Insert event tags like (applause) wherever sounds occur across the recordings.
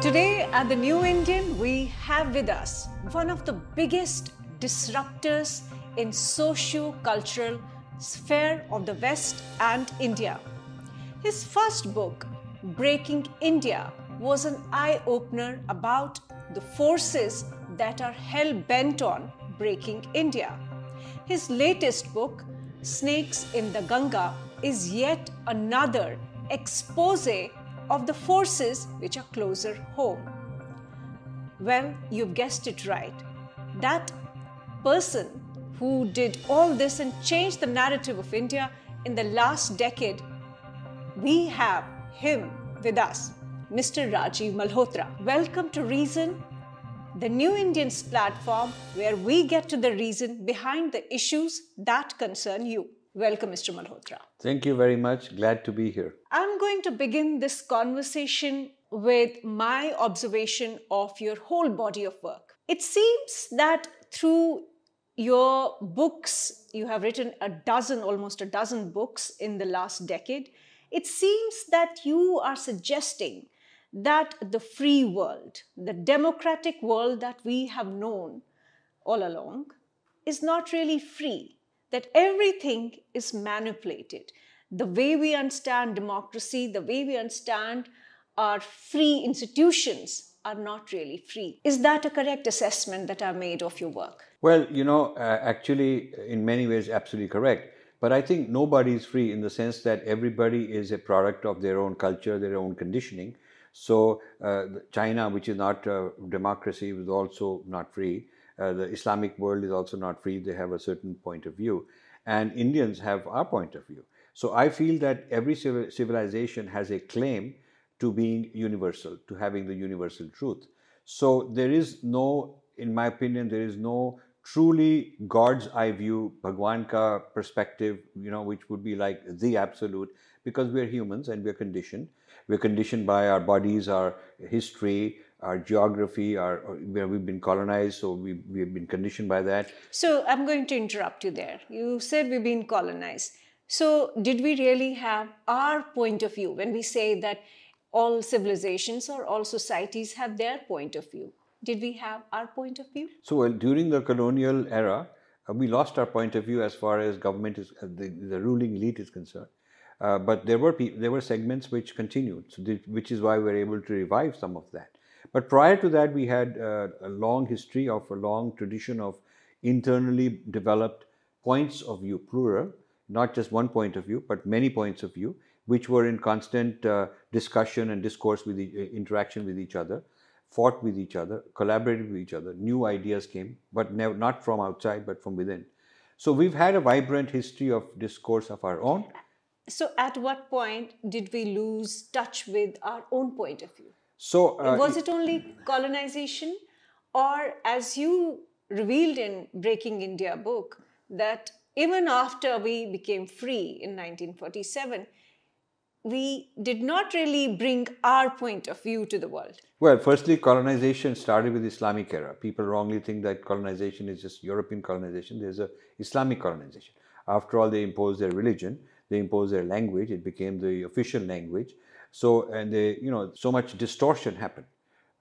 Today at the New Indian, we have with us one of the biggest disruptors in socio-cultural sphere of the West and India. His first book, Breaking India, was an eye-opener about the forces that are hell-bent on breaking India. His latest book, Snakes in the Ganga, is yet another expose of the forces which are closer home. Well, you've guessed it right. That person who did all this and changed the narrative of India in the last decade, we have him with us, Mr. Rajiv Malhotra. Welcome to Reason, the New Indians platform where we get to the reason behind the issues that concern you. Welcome, Mr. Malhotra. Thank you very much. Glad to be here. I'm going to begin this conversation with my observation of your whole body of work. It seems that through your books, you have written a dozen, almost a dozen books in the last decade. It seems that you are suggesting that the free world, the democratic world that we have known all along, is not really free that everything is manipulated. The way we understand democracy, the way we understand our free institutions are not really free. Is that a correct assessment that I made of your work? Well, you know, uh, actually, in many ways, absolutely correct. But I think nobody is free in the sense that everybody is a product of their own culture, their own conditioning. So, uh, China, which is not a democracy, is also not free. Uh, the Islamic world is also not free. They have a certain point of view. And Indians have our point of view. So I feel that every civilization has a claim to being universal, to having the universal truth. So there is no, in my opinion, there is no truly God's eye view, Bhagwan ka perspective, you know, which would be like the absolute, because we're humans and we're conditioned. We're conditioned by our bodies, our history, our geography, our where we've been colonized, so we we've been conditioned by that. So I'm going to interrupt you there. You said we've been colonized. So did we really have our point of view when we say that all civilizations or all societies have their point of view? Did we have our point of view? So well, during the colonial era, uh, we lost our point of view as far as government is uh, the, the ruling elite is concerned. Uh, but there were there were segments which continued, so which is why we are able to revive some of that. But prior to that, we had uh, a long history of a long tradition of internally developed points of view, plural, not just one point of view, but many points of view, which were in constant uh, discussion and discourse with the, uh, interaction with each other, fought with each other, collaborated with each other. New ideas came, but not from outside, but from within. So we've had a vibrant history of discourse of our own. So, at what point did we lose touch with our own point of view? So, uh, was it only colonization, or as you revealed in Breaking India book, that even after we became free in 1947, we did not really bring our point of view to the world. Well, firstly, colonization started with Islamic era. People wrongly think that colonization is just European colonization. There's a Islamic colonization. After all, they imposed their religion, they imposed their language. It became the official language. So, and they, you know, so much distortion happened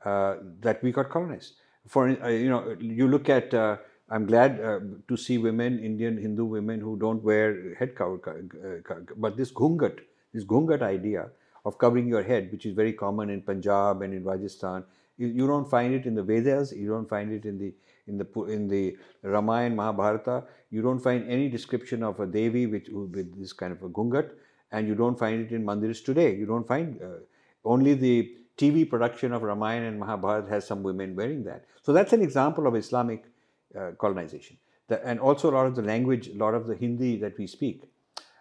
uh, that we got colonized. For, uh, you know, you look at, uh, I'm glad uh, to see women, Indian Hindu women who don't wear head cover, uh, but this ghungat, this ghungat idea of covering your head, which is very common in Punjab and in Rajasthan, you, don't find it in the Vedas, you don't find it in the in the in the Ramayana, Mahabharata, you don't find any description of a Devi with, with this kind of a ghungat and you don't find it in mandirs today. You don't find uh, only the TV production of Ramayana and Mahabharata has some women wearing that. So that's an example of Islamic uh, colonization. The, and also a lot of the language, a lot of the Hindi that we speak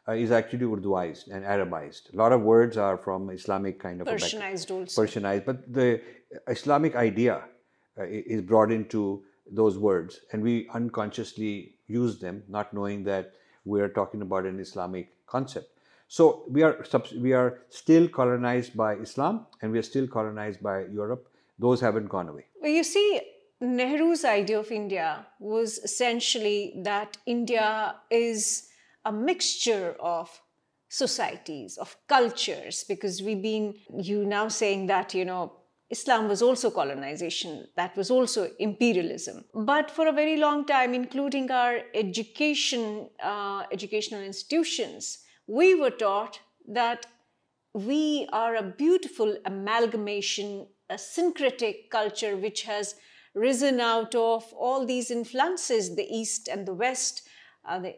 uh, is actually Urduized and Arabized. A lot of words are from Islamic kind of Persianized also. Persianized, but the Islamic idea uh, is brought into those words, and we unconsciously use them, not knowing that we're talking about an Islamic concept. So we are we are still colonized by Islam and we are still colonized by Europe. Those haven't gone away. Well, you see, Nehru's idea of India was essentially that India is a mixture of societies, of cultures, because we've been, you now saying that, you know, Islam was also colonization, that was also imperialism. But for a very long time, including our education, uh, educational institutions, we were taught that we are a beautiful amalgamation, a syncretic culture which has risen out of all these influences, the East and the West, uh, the,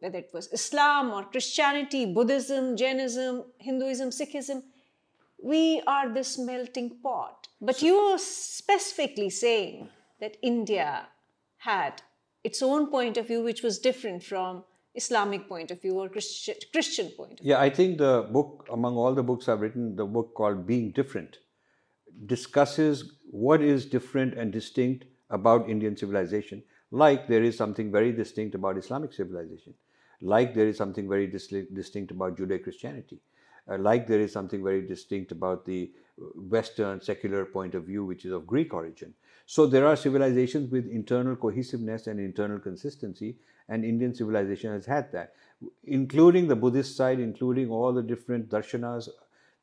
whether it was Islam or Christianity, Buddhism, Jainism, Hinduism, Sikhism we are this melting pot. But so, you're specifically saying that India had its own point of view, which was different from Islamic point of view or Christian, Christian point of view. Yeah, I think the book, among all the books I've written, the book called Being Different discusses what is different and distinct about Indian civilization, like there is something very distinct about Islamic civilization, like there is something very distinct about Judeo Christianity uh, like there is something very distinct about the Western secular point of view, which is of Greek origin. So there are civilizations with internal cohesiveness and internal consistency, and Indian civilization has had that, including the Buddhist side, including all the different darshanas.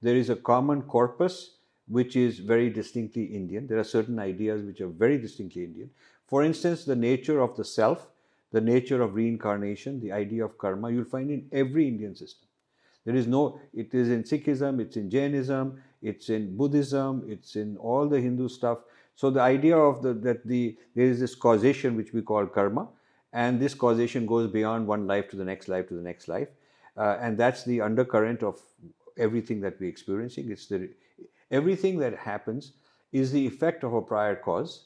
There is a common corpus which is very distinctly Indian. There are certain ideas which are very distinctly Indian. For instance, the nature of the self, the nature of reincarnation, the idea of karma, you'll find in every Indian system. There is no, it is in Sikhism, it's in Jainism, it's in Buddhism, it's in all the Hindu stuff. So the idea of the, that the there is this causation which we call karma, and this causation goes beyond one life to the next life to the next life, uh, and that's the undercurrent of everything that we're experiencing. It's the everything that happens is the effect of a prior cause,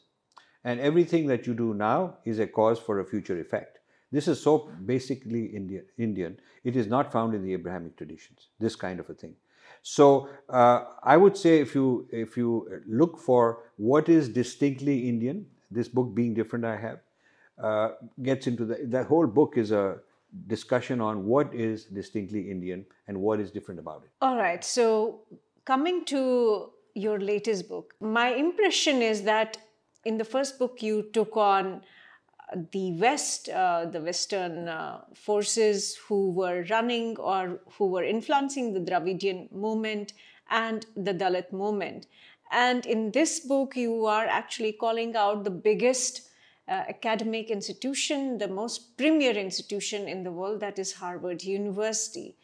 and everything that you do now is a cause for a future effect. This is so basically Indian. Indian. It is not found in the Abrahamic traditions. This kind of a thing. So uh, I would say if you if you look for what is distinctly Indian, this book being different, I have uh, gets into the whole book is a discussion on what is distinctly Indian and what is different about it. All right. So coming to your latest book, my impression is that in the first book you took on the West, uh, the Western uh, forces who were running or who were influencing the Dravidian movement and the Dalit movement. And in this book, you are actually calling out the biggest uh, academic institution, the most premier institution in the world, that is Harvard University.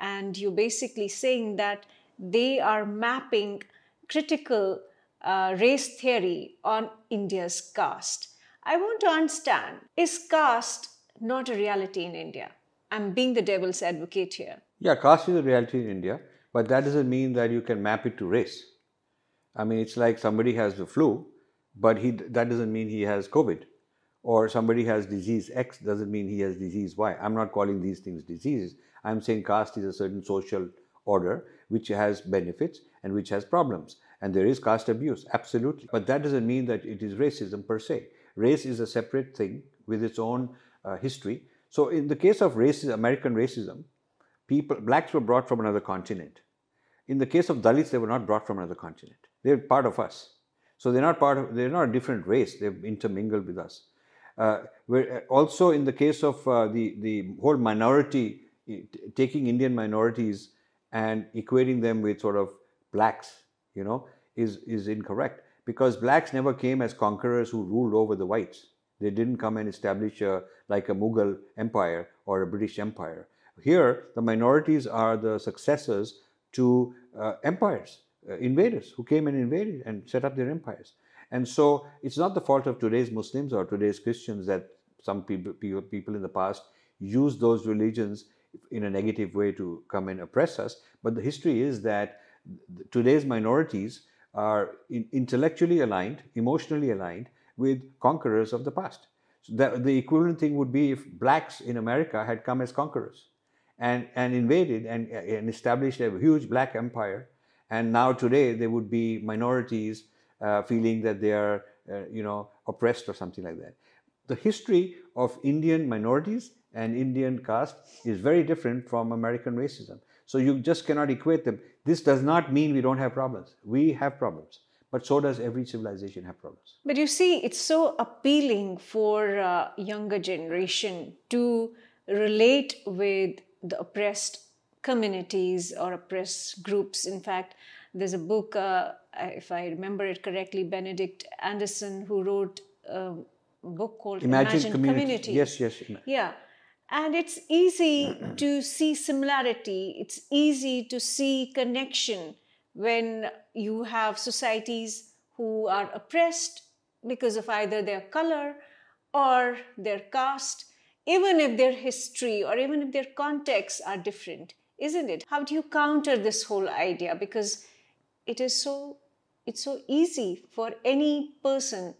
And you're basically saying that they are mapping critical uh, race theory on India's caste. I want to understand is caste not a reality in India? I'm being the devil's advocate here. Yeah, caste is a reality in India, but that doesn't mean that you can map it to race. I mean, it's like somebody has the flu, but he that doesn't mean he has COVID. Or somebody has disease X doesn't mean he has disease Y. I'm not calling these things diseases. I'm saying caste is a certain social order which has benefits and which has problems. And there is caste abuse, absolutely. But that doesn't mean that it is racism per se. Race is a separate thing with its own uh, history. So, in the case of racism, American racism, people blacks were brought from another continent. In the case of Dalits, they were not brought from another continent. They're part of us. So they're not part of. They're not a different race. They've intermingled with us. Uh, uh also, in the case of uh, the the whole minority, taking Indian minorities and equating them with sort of blacks, you know, is is incorrect because blacks never came as conquerors who ruled over the whites. They didn't come and establish a, like a Mughal empire or a British empire. Here, the minorities are the successors to uh, empires, uh, Uh, invaders who came and invaded and set up their empires. And so it's not the fault of today's Muslims or today's Christians that some people, people, in the past used those religions in a negative way to come and oppress us. But the history is that today's minorities are intellectually aligned, emotionally aligned with conquerors of the past. So the, the equivalent thing would be if blacks in America had come as conquerors and, and invaded and, and established a huge black empire. And now today there would be minorities uh, feeling that they are, uh, you know, oppressed or something like that. The history of Indian minorities and Indian caste is very different from American racism. So you just cannot equate them. This does not mean we don't have problems. We have problems. But so does every civilization have problems. But you see, it's so appealing for uh, younger generation to relate with the oppressed communities or oppressed groups. In fact, there's a book, uh, if I remember it correctly, Benedict Anderson, who wrote a book called Imagine, Imagine community. Community. Yes, yes. Yeah. And it's easy to see similarity, it's easy to see connection when you have societies who are oppressed because of either their color or their caste, even if their history or even if their contexts are different, isn't it? How do you counter this whole idea? Because it is so it's so easy for any person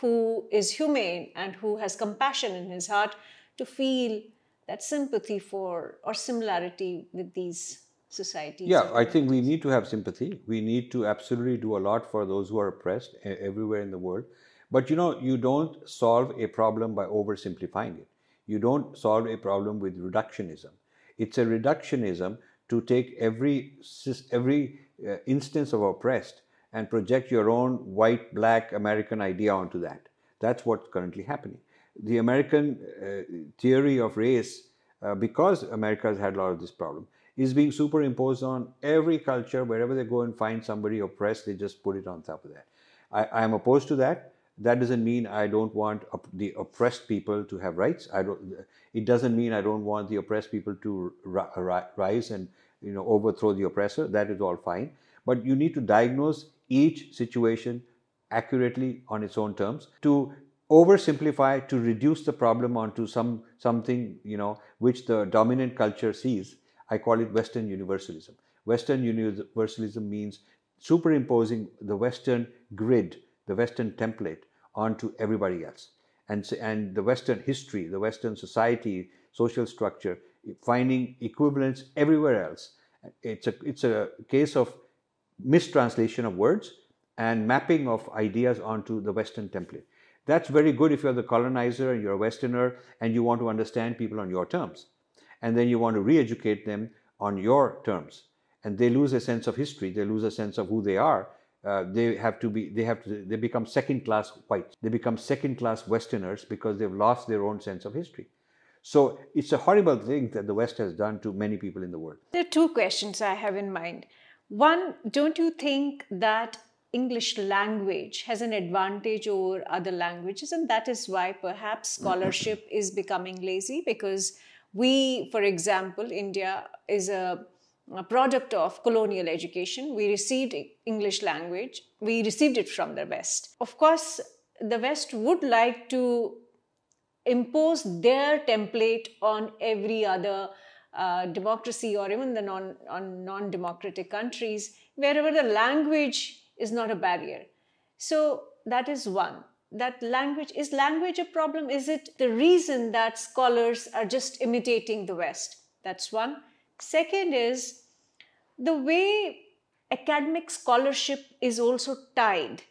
who is humane and who has compassion in his heart to feel that sympathy for or similarity with these societies. Yeah, I think we need to have sympathy. We need to absolutely do a lot for those who are oppressed everywhere in the world. But you know, you don't solve a problem by oversimplifying it. You don't solve a problem with reductionism. It's a reductionism to take every every uh, instance of oppressed and project your own white black American idea onto that. That's what's currently happening the American uh, theory of race, uh, because America has had a lot of this problem, is being superimposed on every culture. Wherever they go and find somebody oppressed, they just put it on top of that. I, am opposed to that. That doesn't mean I don't want op- the oppressed people to have rights. I don't. It doesn't mean I don't want the oppressed people to ri- rise and you know overthrow the oppressor. That is all fine. But you need to diagnose each situation accurately on its own terms to oversimplify to reduce the problem onto some something you know which the dominant culture sees i call it western universalism western universalism means superimposing the western grid the western template onto everybody else and and the western history the western society social structure finding equivalents everywhere else it's a it's a case of mistranslation of words and mapping of ideas onto the western template that's very good if you're the colonizer and you're a Westerner and you want to understand people on your terms. And then you want to re educate them on your terms. And they lose a sense of history, they lose a sense of who they are. Uh, they have to be, they have to, they become second class whites. They become second class Westerners because they've lost their own sense of history. So it's a horrible thing that the West has done to many people in the world. There are two questions I have in mind. One, don't you think that English language has an advantage over other languages, and that is why perhaps (coughs) scholarship is becoming lazy because we, for example, India is a, a, product of colonial education. We received English language, we received it from the West. Of course, the West would like to impose their template on every other uh, democracy or even the non, on non-democratic countries wherever the language is not a barrier. So that is one. That language is language a problem? Is it the reason that scholars are just imitating the West? That's one. Second is the way academic scholarship is also tied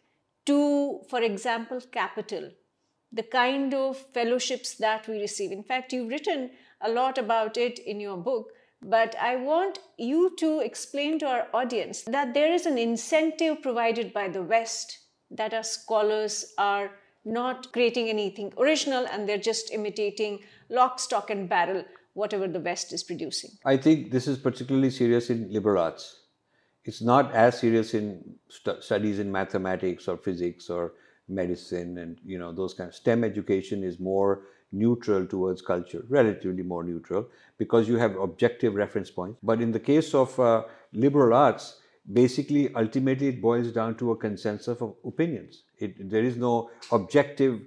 to, for example, capital, the kind of fellowships that we receive. In fact, you've written a lot about it in your book but I want you to explain to our audience that there is an incentive provided by the West that our scholars are not creating anything original and they're just imitating lock, stock, and barrel whatever the West is producing. I think this is particularly serious in liberal arts. It's not as serious in st- studies in mathematics or physics or medicine and you know those kind of STEM education is more neutral towards culture, relatively more neutral, because you have objective reference points. But in the case of uh, liberal arts, basically, ultimately, it boils down to a consensus of opinions. It, there is no objective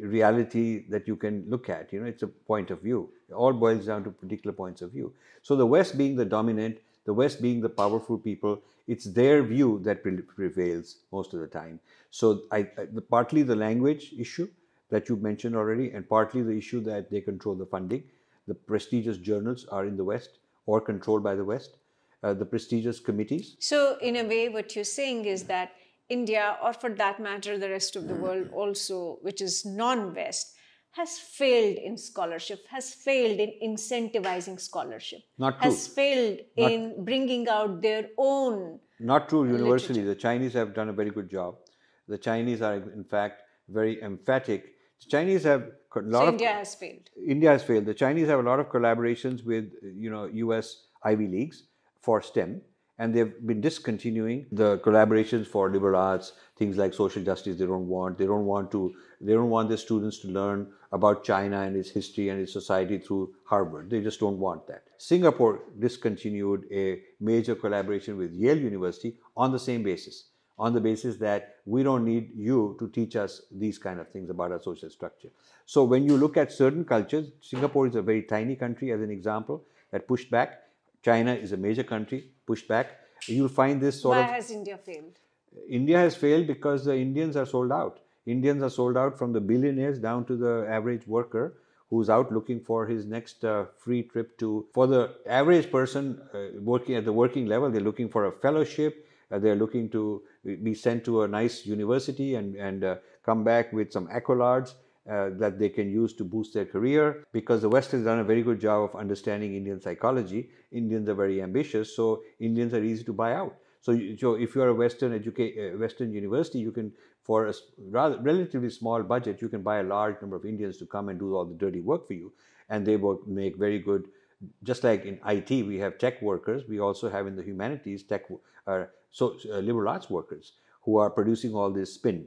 reality that you can look at. You know, it's a point of view. It all boils down to particular points of view. So the West being the dominant, the West being the powerful people, it's their view that prevails most of the time. So I, I, partly the language issue, that you mentioned already, and partly the issue that they control the funding. The prestigious journals are in the West or controlled by the West. Uh, the prestigious committees. So, in a way, what you're saying is that India, or for that matter, the rest of the mm. world also, which is non West, has failed in scholarship, has failed in incentivizing scholarship, not true. has failed not, in bringing out their own. Not true universally. Literature. The Chinese have done a very good job. The Chinese are, in fact, very emphatic the Chinese have a lot so of India has failed. India has failed. The Chinese have a lot of collaborations with you know U.S. Ivy Leagues for STEM, and they've been discontinuing the collaborations for liberal arts, things like social justice. They don't want. They don't want to. They don't want their students to learn about China and its history and its society through Harvard. They just don't want that. Singapore discontinued a major collaboration with Yale University on the same basis, on the basis that we don't need you to teach us these kind of things about our social structure. So when you look at certain cultures, Singapore is a very tiny country, as an example, that pushed back. China is a major country, pushed back. You'll find this sort Why of. Why has India failed? India has failed because the Indians are sold out. Indians are sold out from the billionaires down to the average worker who's out looking for his next uh, free trip to. For the average person uh, working at the working level, they're looking for a fellowship. Uh, they're looking to be sent to a nice university and and uh, come back with some accolades. Uh, that they can use to boost their career because the West has done a very good job of understanding Indian psychology. Indians are very ambitious, so Indians are easy to buy out. So, you, so if you are a Western educate, uh, Western university, you can, for a rather relatively small budget, you can buy a large number of Indians to come and do all the dirty work for you, and they will make very good. Just like in IT, we have tech workers. We also have in the humanities tech, uh, so uh, liberal arts workers who are producing all this spin.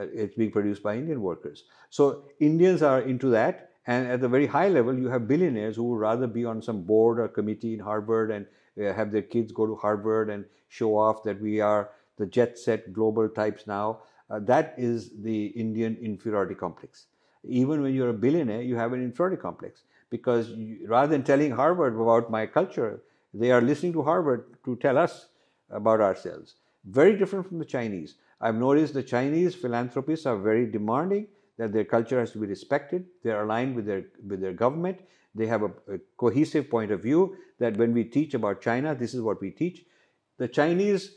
Uh, it's being produced by Indian workers. So Indians are into that, and at the very high level, you have billionaires who would rather be on some board or committee in Harvard and uh, have their kids go to Harvard and show off that we are the jet set global types now. Uh, that is the Indian inferiority complex. Even when you're a billionaire, you have an inferiority complex because you, rather than telling Harvard about my culture, they are listening to Harvard to tell us about ourselves. Very different from the Chinese. I've noticed the Chinese philanthropists are very demanding that their culture has to be respected. They're aligned with their with their government. They have a, a, cohesive point of view that when we teach about China, this is what we teach. The Chinese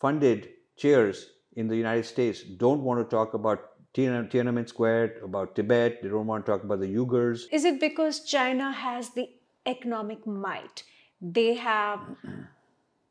funded chairs in the United States don't want to talk about Tiananmen Square, about Tibet. They don't want to talk about the Uyghurs. Is it because China has the economic might? They have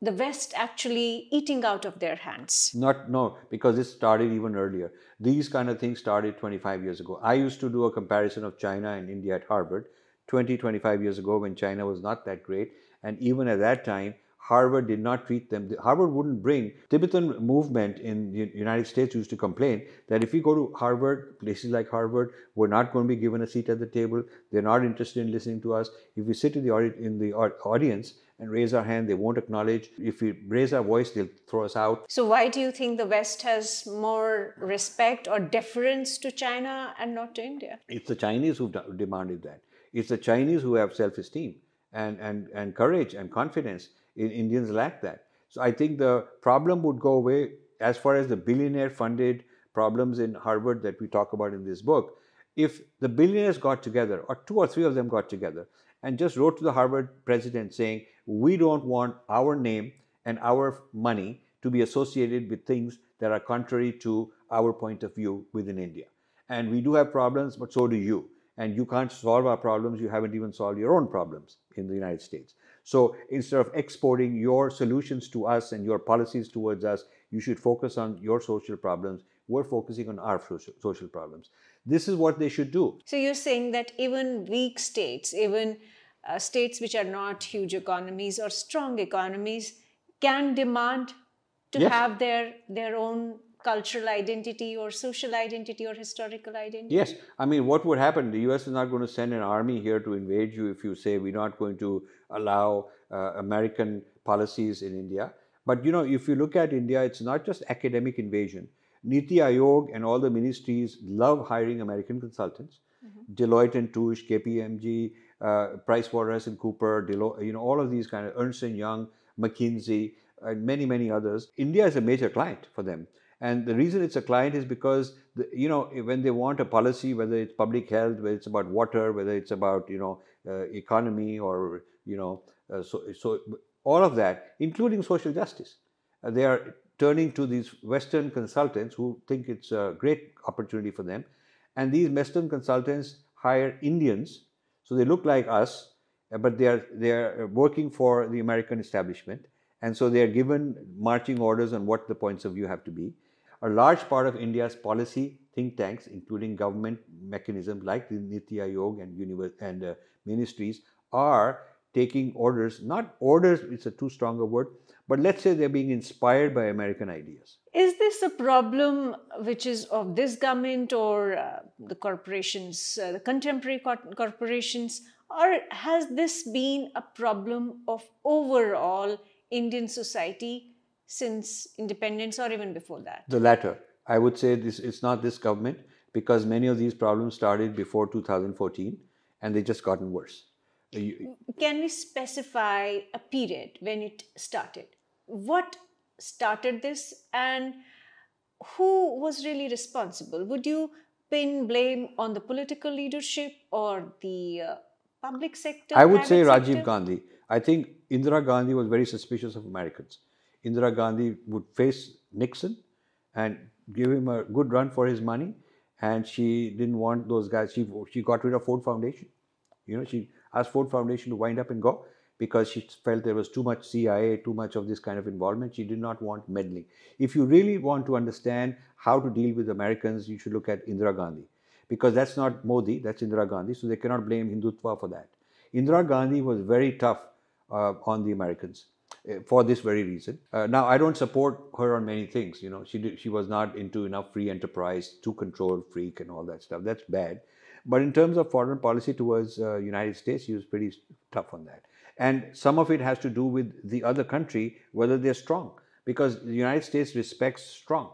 the West actually eating out of their hands? Not, no, because it started even earlier. These kind of things started 25 years ago. I used to do a comparison of China and India at Harvard 20, 25 years ago when China was not that great. And even at that time, Harvard did not treat them. Harvard wouldn't bring Tibetan movement in the United States used to complain that if we go to Harvard, places like Harvard, we're not going to be given a seat at the table. They're not interested in listening to us. If we sit in the in the audience and raise our hand, they won't acknowledge. If we raise our voice, they'll throw us out. So why do you think the West has more respect or deference to China and not to India? It's the Chinese who demanded that. It's the Chinese who have self-esteem and, and, and courage and confidence Indians lack that. So I think the problem would go away as far as the billionaire funded problems in Harvard that we talk about in this book. If the billionaires got together, or two or three of them got together, and just wrote to the Harvard president saying, We don't want our name and our money to be associated with things that are contrary to our point of view within India. And we do have problems, but so do you. And you can't solve our problems, you haven't even solved your own problems in the United States. So instead of exporting your solutions to us and your policies towards us, you should focus on your social problems. We're focusing on our social problems. This is what they should do. So you're saying that even weak states, even uh, states which are not huge economies or strong economies, can demand to yes. have their their own cultural identity or social identity or historical identity? Yes. I mean, what would happen? The US is not going to send an army here to invade you if you say we're not going to allow uh, American policies in India. But you know, if you look at India, it's not just academic invasion. Niti Aayog and all the ministries love hiring American consultants. Mm-hmm. Deloitte and Touche, KPMG, uh, Price Waterhouse and Cooper, Deloitte, you know, all of these kind of Ernst and Young, McKinsey, and many, many others. India is a major client for them. And the reason it's a client is because, the, you know, when they want a policy, whether it's public health, whether it's about water, whether it's about, you know, uh, economy or, you know, uh, so, so all of that, including social justice, uh, they are turning to these Western consultants who think it's a great opportunity for them. And these Western consultants hire Indians, so they look like us, uh, but they are, they are working for the American establishment. And so they are given marching orders on what the points of view have to be a large part of India's policy think tanks, including government mechanisms like the Niti Aayog and, and uh, ministries, are taking orders, not orders, it's a too strong a word, but let's say they're being inspired by American ideas. Is this a problem which is of this government or uh, the corporations, uh, the contemporary cor- corporations, or has this been a problem of overall Indian society since independence or even before that? The latter. I would say this it's not this government because many of these problems started before 2014 and they just gotten worse. Can we specify a period when it started? What started this and who was really responsible? Would you pin blame on the political leadership or the uh, public sector? I would say Rajiv sector? Gandhi. I think Indira Gandhi was very suspicious of Americans. Indira Gandhi would face Nixon and give him a good run for his money, and she didn't want those guys. She she got rid of Ford Foundation. You know, she asked Ford Foundation to wind up and go because she felt there was too much CIA, too much of this kind of involvement. She did not want meddling. If you really want to understand how to deal with Americans, you should look at Indira Gandhi because that's not Modi, that's Indira Gandhi. So they cannot blame Hindutva for that. Indira Gandhi was very tough uh, on the Americans uh, for this very reason. Uh, now, I don't support her on many things. You know, she did, she was not into enough free enterprise, too control freak, and all that stuff. That's bad. But in terms of foreign policy towards uh, United States, he was pretty tough on that. And some of it has to do with the other country, whether they're strong, because the United States respects strong.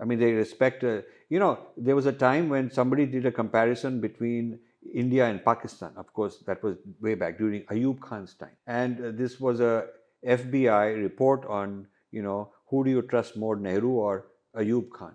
I mean, they respect. Uh, you know, there was a time when somebody did a comparison between India and Pakistan. Of course, that was way back during Ayub Khan's time, and uh, this was a FBI report on you know who do you trust more, Nehru or Ayub Khan,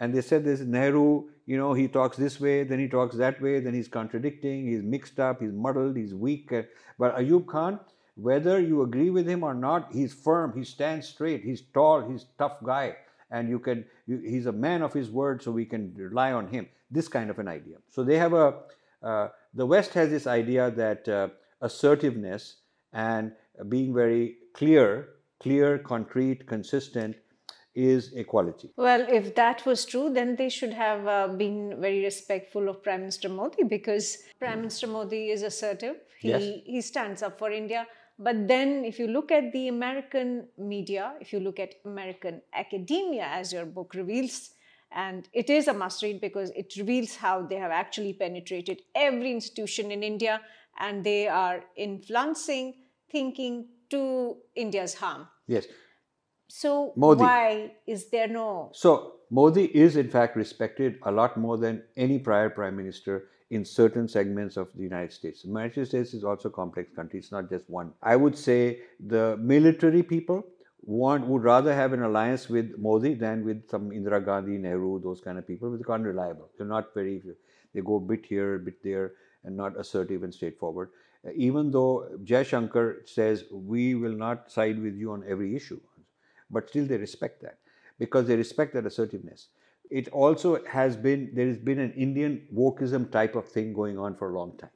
and they said this Nehru. You know, he talks this way, then he talks that way, then he's contradicting, he's mixed up, he's muddled, he's weak. But Ayub Khan, whether you agree with him or not, he's firm, he stands straight, he's tall, he's tough guy and you can you, he's a man of his word so we can rely on him this kind of an idea so they have a uh, the west has this idea that uh, assertiveness and being very clear clear concrete consistent is equality. Well, if that was true, then they should have uh, been very respectful of Prime Minister Modi because Prime Minister Modi is assertive. He, yes. he stands up for India. But then, if you look at the American media, if you look at American academia, as your book reveals, and it is a must read because it reveals how they have actually penetrated every institution in India and they are influencing thinking to India's harm. Yes. So, Modi. why is there no? So, Modi is in fact respected a lot more than any prior prime minister in certain segments of the United States. The United States is also a complex country, it's not just one. I would say the military people want would rather have an alliance with Modi than with some Indira Gandhi, Nehru, those kind of people, because they're unreliable. They're not very, they go a bit here, a bit there, and not assertive and straightforward. Even though Jaishankar says we will not side with you on every issue, but still they respect that because they respect that assertiveness it also has been there has been an Indian wokeism type of thing going on for a long time.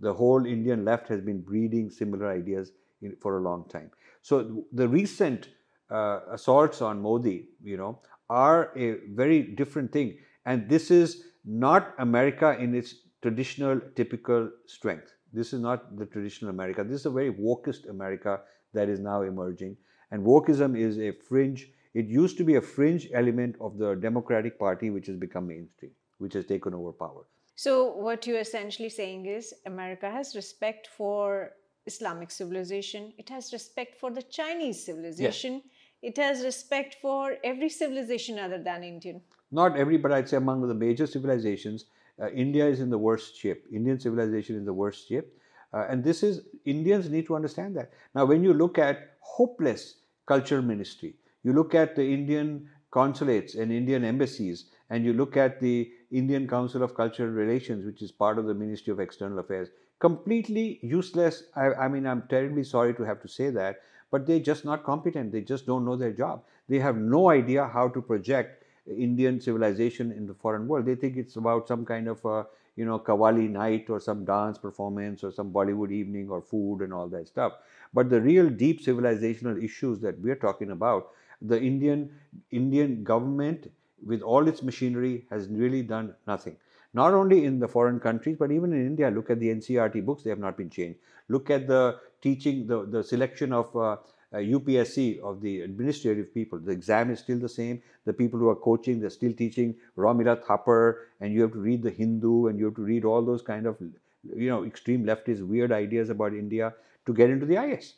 The whole Indian left has been breeding similar ideas in, for a long time. So the recent uh, assaults on Modi, you know, are a very different thing, and this is not America in its traditional, typical strength. This is not the traditional America. This is a very wokist America that is now emerging, and wokeism is a fringe it used to be a fringe element of the Democratic Party, which has become mainstream, which has taken over power. So, what you're essentially saying is America has respect for Islamic civilization, it has respect for the Chinese civilization, yes. it has respect for every civilization other than Indian. Not every, but I'd say among the major civilizations, uh, India is in the worst shape. Indian civilization is in the worst shape. Uh, and this is, Indians need to understand that. Now, when you look at hopeless cultural ministry, you look at the Indian consulates and Indian embassies, and you look at the Indian Council of Cultural Relations, which is part of the Ministry of External Affairs, completely useless. I, I, mean, I'm terribly sorry to have to say that, but they're just not competent. They just don't know their job. They have no idea how to project Indian civilization in the foreign world. They think it's about some kind of a, you know, Qawwali night or some dance performance or some Bollywood evening or food and all that stuff. But the real deep civilizational issues that we're talking about the Indian Indian government with all its machinery has really done nothing. not only in the foreign countries, but even in India. Look at the NCERT books, they have not been changed. Look at the teaching, the, the selection of uh, UPSC of the administrative people. The exam is still the same. The people who are coaching, they're still teaching Romila Thapar, and you have to read the Hindu, and you have to read all those kind of, you know, extreme leftist weird ideas about India to get into the IS.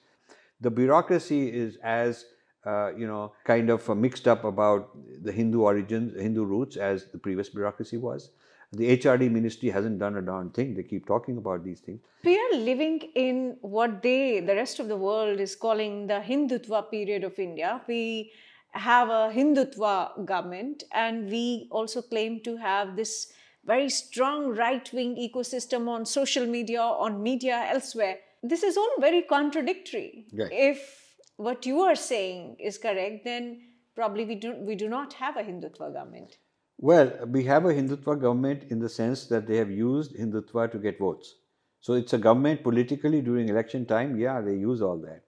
The bureaucracy is as uh, you know, kind of uh, mixed up about the Hindu origins, Hindu roots, as the previous bureaucracy was. The HRD ministry hasn't done a darn thing. They keep talking about these things. We are living in what they, the rest of the world, is calling the Hindutva period of India. We have a Hindutva government, and we also claim to have this very strong right wing ecosystem on social media, on media, elsewhere. This is all very contradictory. Right. If what you are saying is correct, then probably we do, we do not have a Hindutva government. Well, we have a Hindutva government in the sense that they have used Hindutva to get votes. So it's a government politically during election time, yeah, they use all that.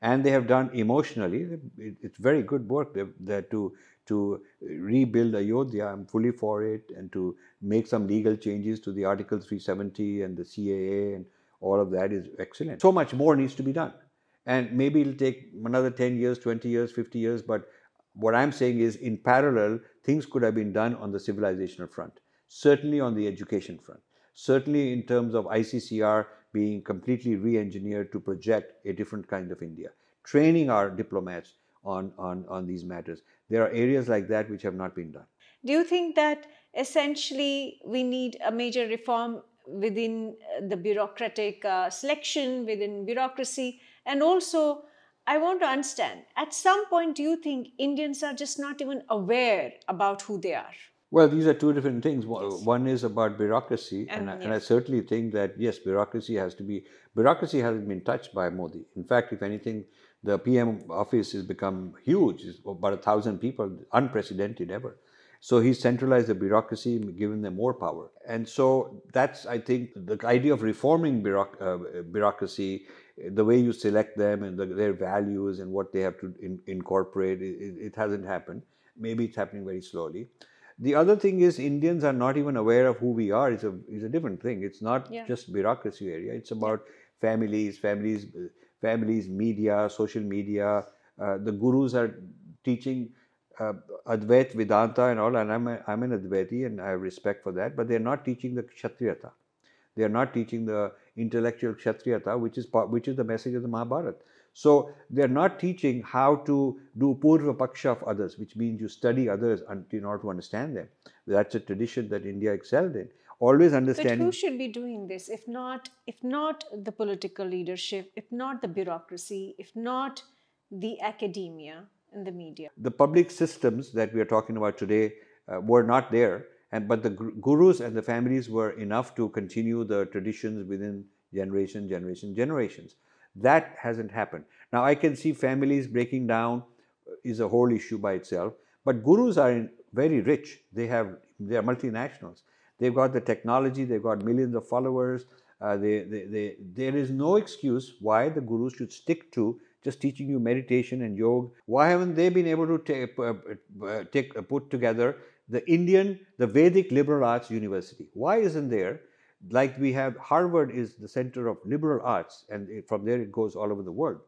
And they have done emotionally, it's very good work that to, to rebuild Ayodhya, I'm fully for it, and to make some legal changes to the Article 370 and the CAA and all of that is excellent. So much more needs to be done. And maybe it'll take another 10 years, 20 years, 50 years, but what I'm saying is, in parallel, things could have been done on the civilizational front, certainly on the education front, certainly in terms of ICCR being completely re engineered to project a different kind of India, training our diplomats on, on, on these matters. There are areas like that which have not been done. Do you think that essentially we need a major reform within the bureaucratic uh, selection, within bureaucracy, and also I want to understand at some point, do you think Indians are just not even aware about who they are? Well, these are two different things. One is about bureaucracy, and, and, I, yes. and, I, certainly think that yes, bureaucracy has to be. Bureaucracy hasn't been touched by Modi. In fact, if anything, the PM office has become huge. It's about a thousand people, unprecedented ever. So he centralized the bureaucracy, given them more power. And so that's, I think, the idea of reforming bureauc- uh, bureaucracy the way you select them and the, their values and what they have to in, incorporate, it, it, hasn't happened. Maybe it's happening very slowly. The other thing is Indians are not even aware of who we are. It's a, it's a different thing. It's not yeah. just bureaucracy area. It's about families, families, families, media, social media. Uh, the gurus are teaching uh, Advait, Vedanta and all, and I'm, a, I'm an Advaiti and I have respect for that, but they're not teaching the Kshatriyata. They are not teaching the intellectual Kshatriyata, which is, which is the message of the Mahabharata. So they are not teaching how to do purva paksha of others, which means you study others in order to understand them. That's a tradition that India excelled in. Always understanding. But who should be doing this? If not, if not the political leadership, if not the bureaucracy, if not the academia and the media. The public systems that we are talking about today uh, were not there and but the gurus and the families were enough to continue the traditions within generation, generation, generations. That hasn't happened. Now I can see families breaking down uh, is a whole issue by itself. But gurus are very rich. They have they are multinationals. They've got the technology. They've got millions of followers. Uh, they, they, they, there is no excuse why the gurus should stick to just teaching you meditation and yoga. Why haven't they been able to take, uh, uh, take, uh, put together the Indian, the Vedic liberal arts university. Why isn't there? Like we have Harvard is the center of liberal arts, and from there it goes all over the world.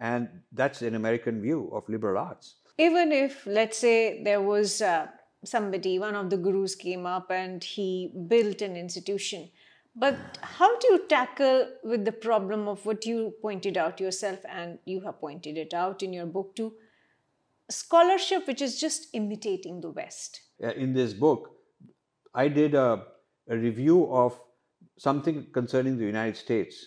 And that's an American view of liberal arts. Even if, let's say, there was uh, somebody, one of the gurus came up and he built an institution. But how do you tackle with the problem of what you pointed out yourself and you have pointed it out in your book too? Scholarship which is just imitating the West. Uh, in this book, I did a, a review of something concerning the United States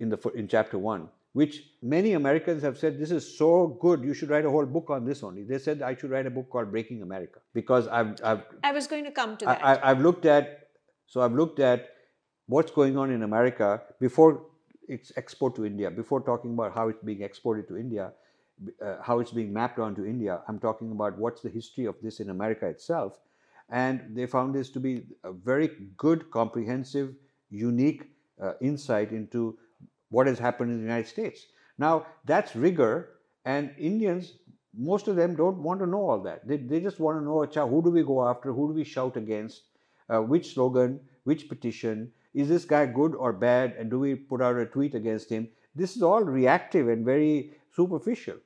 in the in chapter one, which many Americans have said this is so good. You should write a whole book on this only. They said I should write a book called Breaking America because I've I've I was going to come to that. I, have looked at so I've looked at what's going on in America before it's export to India. Before talking about how it's being exported to India, uh, how it's being mapped onto India. I'm talking about what's the history of this in America itself. And they found this to be a very good, comprehensive, unique uh, insight into what has happened in the United States. Now, that's rigor, and Indians, most of them don't want to know all that. They, they just want to know, Acha, who do we go after? Who do we shout against? uh, which slogan, which petition, is this guy good or bad, and do we put out a tweet against him? This is all reactive and very superficial.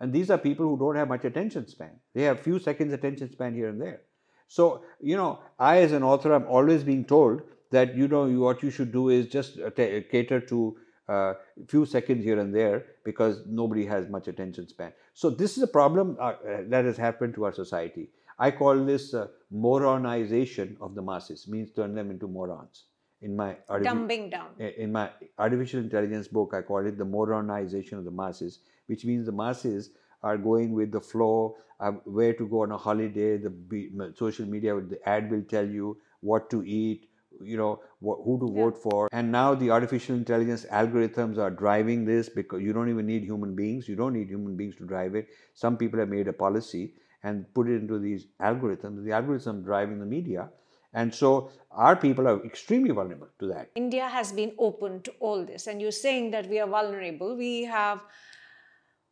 And these are people who don't have much attention span. They have few seconds attention span here and there. So, you know, I as an author, I'm always being told that, you know, what you should do is just cater to a uh, few seconds here and there because nobody has much attention span. So this is a problem uh, uh, that has happened to our society. I call this uh, moronization of the masses, means turn them into morons. In my dumbing down. In my artificial intelligence book, I call it the moronization of the masses, which means the masses are going with the flow, uh, where to go on a holiday. The social media, the ad will tell you what to eat, you know who to yeah. vote for. And now the artificial intelligence algorithms are driving this because you don't even need human beings. You don't need human beings to drive it. Some people have made a policy and put it into these algorithms. The algorithm driving the media. And so our people are extremely vulnerable to that. India has been open to all this. And you're saying that we are vulnerable. We have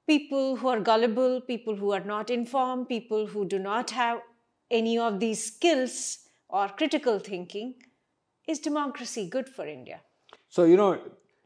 people who are gullible people who are not informed people who do not have any of these skills or critical thinking is democracy good for India? So, you know,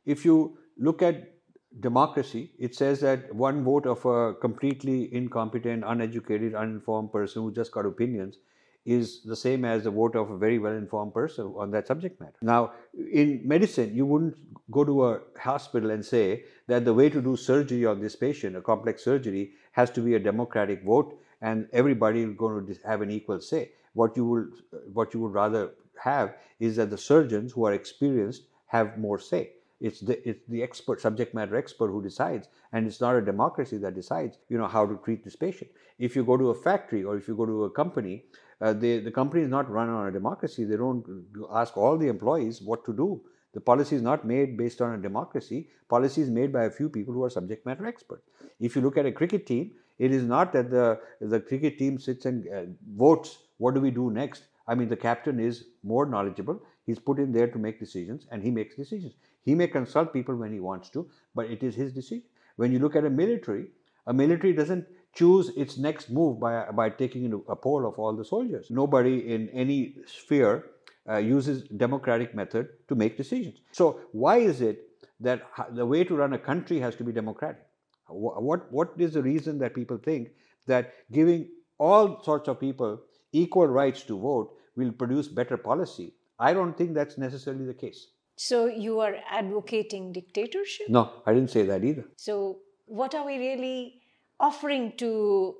if you look at democracy, it says that one vote of a completely incompetent, uneducated, uninformed person who just got opinions is the same as the vote of a very well informed person on that subject matter. Now, in medicine, you wouldn't go to a hospital and say that the way to do surgery on this patient, a complex surgery, has to be a democratic vote and everybody is going to have an equal say. What you would, what you would rather have is that the surgeons who are experienced have more say. It's the, it's the expert, subject matter expert who decides, and it's not a democracy that decides, you know, how to treat this patient. If you go to a factory or if you go to a company, uh, they, the company is not run on a democracy. They don't ask all the employees what to do. The policy is not made based on a democracy. Policy is made by a few people who are subject matter experts. If you look at a cricket team, it is not that the, the cricket team sits and uh, votes, what do we do next? I mean, the captain is more knowledgeable. He's put in there to make decisions and he makes decisions. He may consult people when he wants to, but it is his decision. When you look at a military, a military doesn't choose its next move by, by taking a poll of all the soldiers. Nobody in any sphere uh, uses democratic method to make decisions. So why is it that the way to run a country has to be democratic? What, what is the reason that people think that giving all sorts of people equal rights to vote will produce better policy. I don't think that's necessarily the case. So you are advocating dictatorship? No, I didn't say that either. So what are we really offering to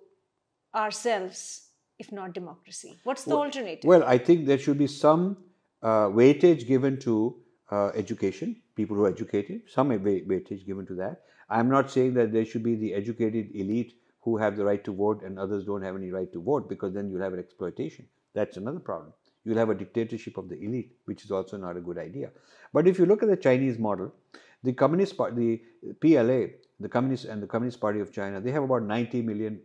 ourselves if not democracy? What's the well, alternative? Well, I think there should be some uh, weightage given to uh, education, people who are educated, some weightage given to that. I'm not saying that there should be the educated elite who have the right to vote and others don't have any right to vote because then you'll have an exploitation. That's another problem. You'll have a dictatorship of the elite, which is also not a good idea. But if you look at the Chinese model, the Communist Party, the PLA, the Communist and the Communist Party of China, they have about 90 million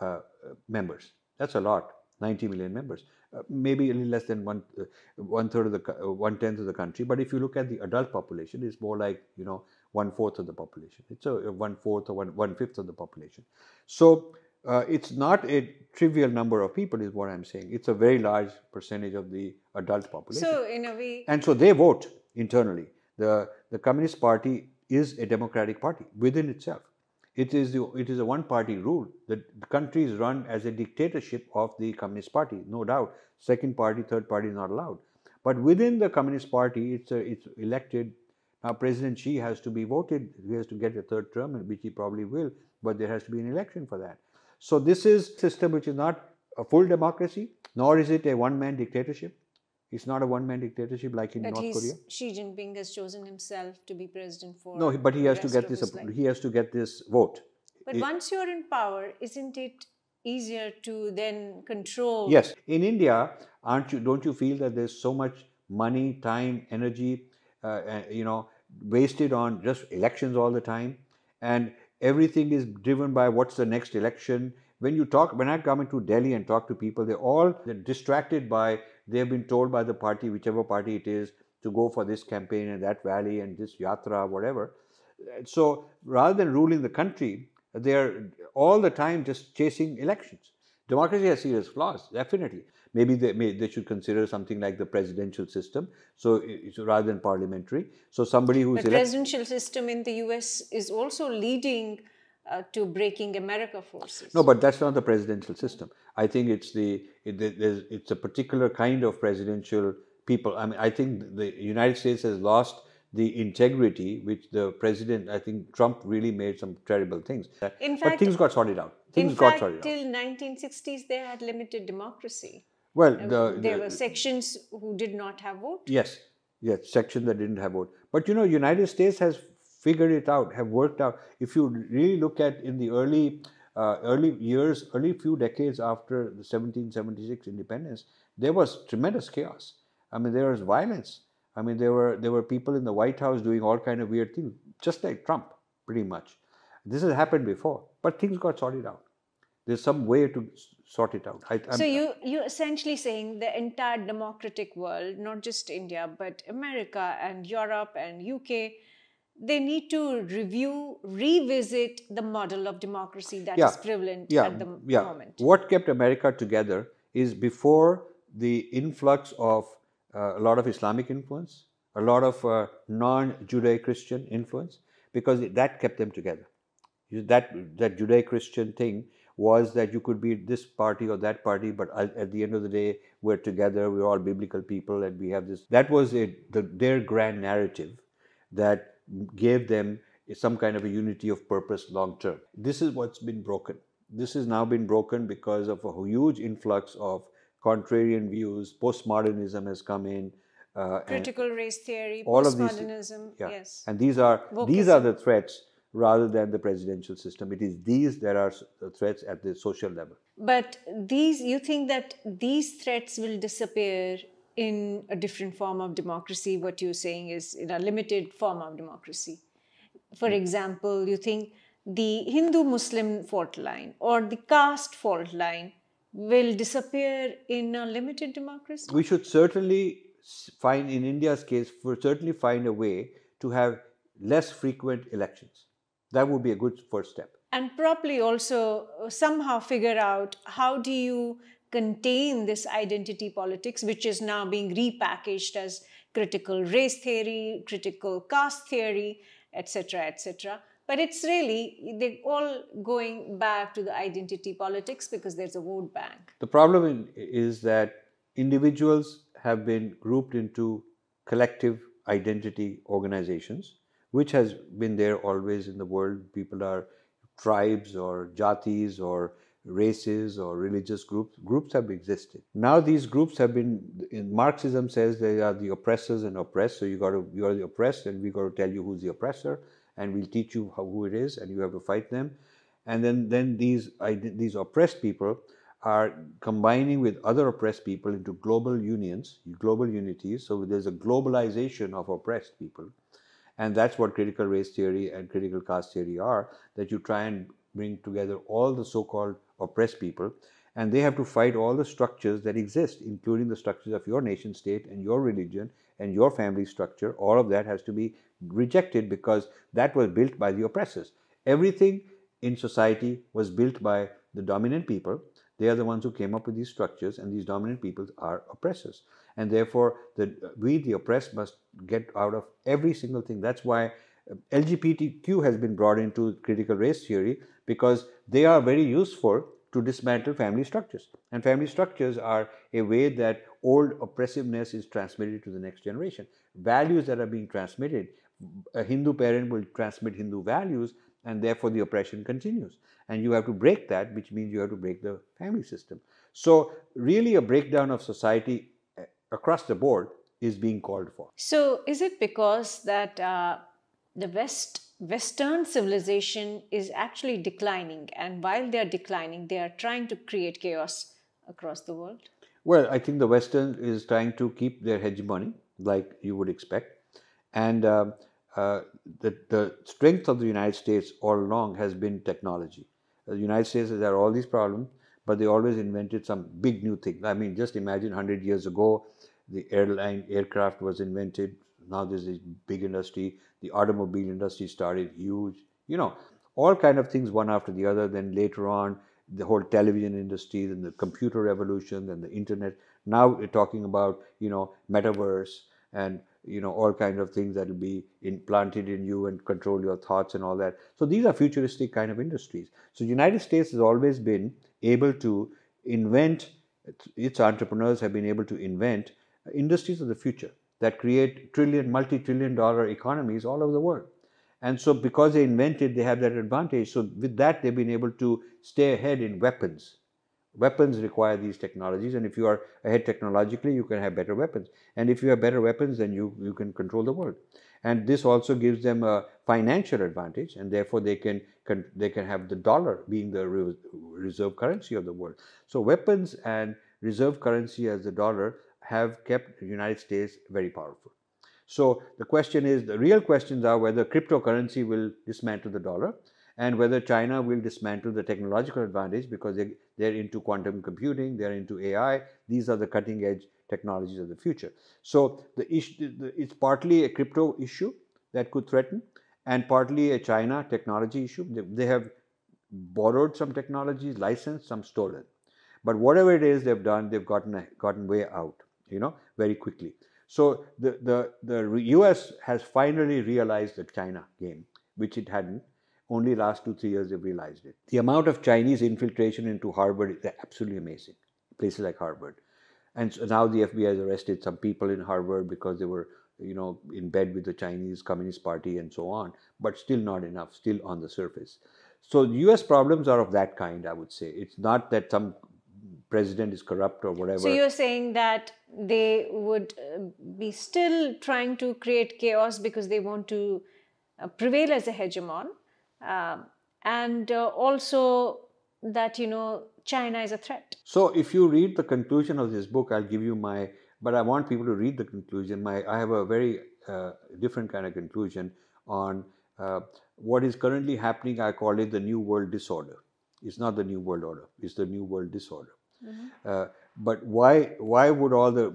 uh, members. That's a lot, 90 million members. Uh, maybe a little less than one uh, one third of the uh, one tenth of the country. But if you look at the adult population, it's more like you know one fourth of the population. It's a, one fourth or one one fifth of the population. So uh, it's not a trivial number of people, is what I'm saying. It's a very large percentage of the adult population. So in a way, and so they vote internally. the The Communist Party is a democratic party within itself. It is the, it is a one party rule. The country is run as a dictatorship of the Communist Party, no doubt. Second party, third party is not allowed. But within the Communist Party, it's a, it's elected now, President Xi has to be voted, he has to get a third term, which he probably will, but there has to be an election for that. So, this is a system which is not a full democracy, nor is it a one man dictatorship. It's not a one man dictatorship like in but North Korea. Xi Jinping has chosen himself to be president for. No, but he has to get this. He has to get this vote. But it, once you're in power, isn't it easier to then control? Yes, in India, aren't you? Don't you feel that there's so much money, time, energy uh, you know, wasted on just elections all the time. And everything is driven by what's the next election. When you talk, when I come into Delhi and talk to people, they're all they're distracted by, they've been told by the party, whichever party it is, to go for this campaign in that valley and this yatra, whatever. So rather than ruling the country, they're all the time just chasing elections. Democracy has serious flaws, definitely. Maybe they, may, they should consider something like the presidential system, so, eh, so rather than parliamentary. So somebody who's the presidential system in the U.S. is also leading uh, to breaking America forces. No, but that's not the presidential system. I think it's the it, it's a particular kind of presidential people. I mean, I think the United States has lost the integrity which the president, I think Trump really made some terrible things. In fact, but things got sorted out. Things in got fact, sorted till out. 1960s, they had limited democracy. Well, the, there the, were sections who did not have vote. Yes, yes, section that didn't have vote. But you know, United States has figured it out, have worked out. If you really look at in the early uh, early years, early few decades after the 1776 independence, there was tremendous chaos. I mean, there was violence. I mean, there were there were people in the White House doing all kind of weird things, just like Trump, pretty much. This has happened before, but things got sorted out. There's some way to sort it out. I, so you you're essentially saying the entire democratic world, not just India, but America and Europe and UK, they need to review, revisit the model of democracy that yeah. is prevalent yeah. at the yeah. moment. What kept America together is before the influx of uh, a lot of Islamic influence, a lot of uh, non-Judeo-Christian influence, because that kept them together. That that Judeo-Christian thing was that you could be this party or that party, but at the end of the day, we're together. We're all biblical people, and we have this. That was a, the, their grand narrative that gave them some kind of a unity of purpose long term. This is what's been broken. This has now been broken because of a huge influx of contrarian views. Postmodernism has come in. Uh, Critical race theory, all postmodernism, yeah. yes. And these are Wokeism. these are the threats rather than the presidential system. It is these that are threats at the social level. But these, you think that these threats will disappear in a different form of democracy? What you're saying is in a limited form of democracy. For hmm. example, you think the Hindu Muslim fault line or the caste fault line will disappear in a limited democracy? We should certainly find, in India's case, for certainly find a way to have less frequent elections. That would be a good first step. And probably also uh, somehow figure out how do you contain this identity politics, which is now being repackaged as critical race theory, critical caste theory, etc., etc. But it's really, they're all going back to the identity politics because there's a vote bank. The problem is that individuals have been grouped into collective identity organizations, which has been there always in the world. People are tribes or jatis or races or religious groups. Groups have existed. Now these groups have been, in Marxism says they are the oppressors and oppressed. So you got to, you are the oppressed and we got to tell you who's the oppressor and we'll teach you how, who it is and you have to fight them. And then, then these, these oppressed people are combining with other oppressed people into global unions, global unities. So there's a globalization of oppressed people. And that's what critical race theory and critical caste theory are, that you try and bring together all the so-called oppressed people and they have to fight all the structures that exist, including the structures of your nation state and your religion and your family structure. All of that has to be rejected because that was built by the oppressors. Everything in society was built by the dominant people. They are the ones who came up with these structures, and these dominant peoples are oppressors. And therefore, the, we, the oppressed, must get out of every single thing. That's why uh, LGBTQ has been brought into critical race theory because they are very useful to dismantle family structures. And family structures are a way that old oppressiveness is transmitted to the next generation. Values that are being transmitted, a Hindu parent will transmit Hindu values and therefore the oppression continues. And you have to break that, which means you have to break the family system. So, really, a breakdown of society eh, across the board is being called for. So, is it because that uh, the West Western civilization is actually declining, and while they are declining, they are trying to create chaos across the world? Well, I think the Western is trying to keep their hegemony, like you would expect. And um, uh, the, the strength of the United States all along has been technology. The United States has had all these problems, but they always invented some big new thing. I mean, just imagine 100 years ago, the airline aircraft was invented. Now there's this big industry. The automobile industry started huge. You know, all kind of things one after the other. Then later on, the whole television industry, then the computer revolution, then the internet. Now we're talking about you know metaverse and you know all kinds of things that will be implanted in you and control your thoughts and all that. So these are futuristic kind of industries. So United States has always been able to invent. Its entrepreneurs have been able to invent industries of the future that create trillion, multi-trillion dollar economies all over the world. And so, because they invented, they have that advantage. So, with that, they've been able to stay ahead in weapons. Weapons require these technologies, and if you are ahead technologically, you can have better weapons. And if you have better weapons, then you, you can control the world. And this also gives them a financial advantage, and therefore they can, can they can have the dollar being the reserve currency of the world. So weapons and reserve currency as the dollar have kept the United States very powerful. So the question is, the real questions are whether cryptocurrency will dismantle the dollar and whether China will dismantle the technological advantage because they, they're into quantum computing, they're into AI. These are the cutting edge technologies of the future. So the issue, it's partly a crypto issue that could threaten and partly a China technology issue. They, they have borrowed some technologies, licensed, some stolen. But whatever it is they've done, they've gotten, gotten way out, you know, very quickly. So the, the, the US has finally realized the China game, which it hadn't. Only last two, three years they've realized it. The amount of Chinese infiltration into Harvard is absolutely amazing. Places like Harvard. And so now the FBI has arrested some people in Harvard because they were, you know, in bed with the Chinese Communist Party and so on, but still not enough, still on the surface. So US problems are of that kind, I would say. It's not that some president is corrupt or whatever. So you're saying that they would uh, be still trying to create chaos because they want to uh, prevail as a hegemon, um, and uh, also that you know China is a threat. So if you read the conclusion of this book, I'll give you my. But I want people to read the conclusion. My I have a very uh, different kind of conclusion on uh, what is currently happening. I call it the New World Disorder. It's not the New World Order. It's the New World Disorder. Mm-hmm. Uh, but why why would all the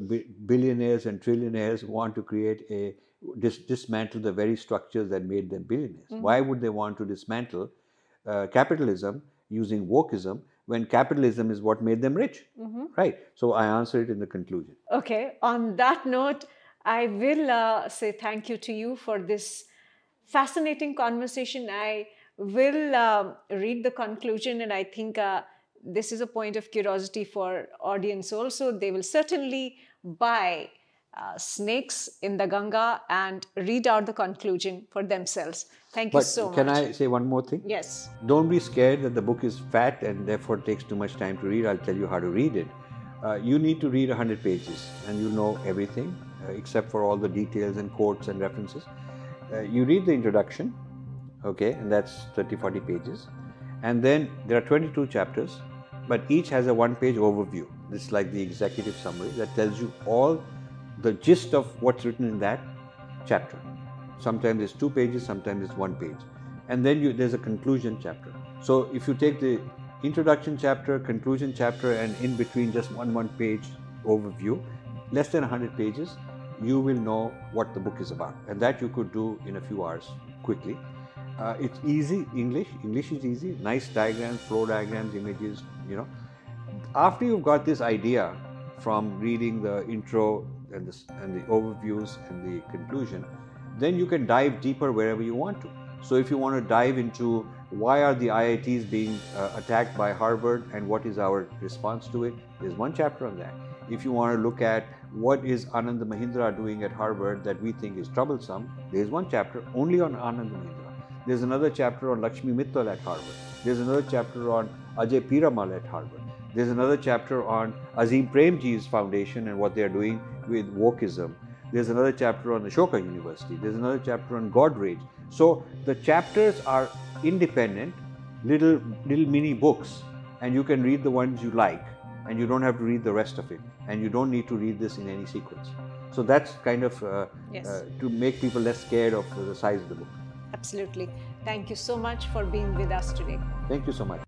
billionaires and trillionaires want to create a dis, dismantle the very structures that made them billionaires? Mm-hmm. Why would they want to dismantle uh, capitalism using wokeism when capitalism is what made them rich? Mm-hmm. Right. So I answer it in the conclusion. Okay. On that note, I will uh, say thank you to you for this fascinating conversation. I will uh, read the conclusion, and I think uh, this is a point of curiosity for audience also. They will certainly buy uh, snakes in the Ganga and read out the conclusion for themselves. Thank but you so can much. Can I say one more thing? Yes. Don't be scared that the book is fat and therefore takes too much time to read. I'll tell you how to read it. Uh, you need to read 100 pages and you'll know everything uh, except for all the details and quotes and references. Uh, you read the introduction, okay, and that's 30 40 pages. And then there are 22 chapters but each has a one page overview. It's like the executive summary that tells you all the gist of what's written in that chapter. Sometimes it's two pages, sometimes it's one page. And then you, there's a conclusion chapter. So if you take the introduction chapter, conclusion chapter, and in between just one one page overview, less than 100 pages, you will know what the book is about. And that you could do in a few hours quickly. Uh, it's easy English. English is easy. Nice diagrams, flow diagrams, images. You know, after you've got this idea from reading the intro and the, and the overviews and the conclusion, then you can dive deeper wherever you want to. So if you want to dive into why are the IITs being uh, attacked by Harvard and what is our response to it, there's one chapter on that. If you want to look at what is Anand Mahindra doing at Harvard that we think is troublesome, there's one chapter only on Anand Mahindra. There's another chapter on Lakshmi Mittal at Harvard. There's another chapter on Ajay Piramal at Harvard. There's another chapter on Azim Premji's foundation and what they're doing with wokeism. There's another chapter on Ashoka University. There's another chapter on Godrej. So the chapters are independent, little little mini books, and you can read the ones you like, and you don't have to read the rest of it, and you don't need to read this in any sequence. So that's kind of uh, yes. uh, to make people less scared of the size of the book. Absolutely. Thank you so much for being with us today. Thank you so much.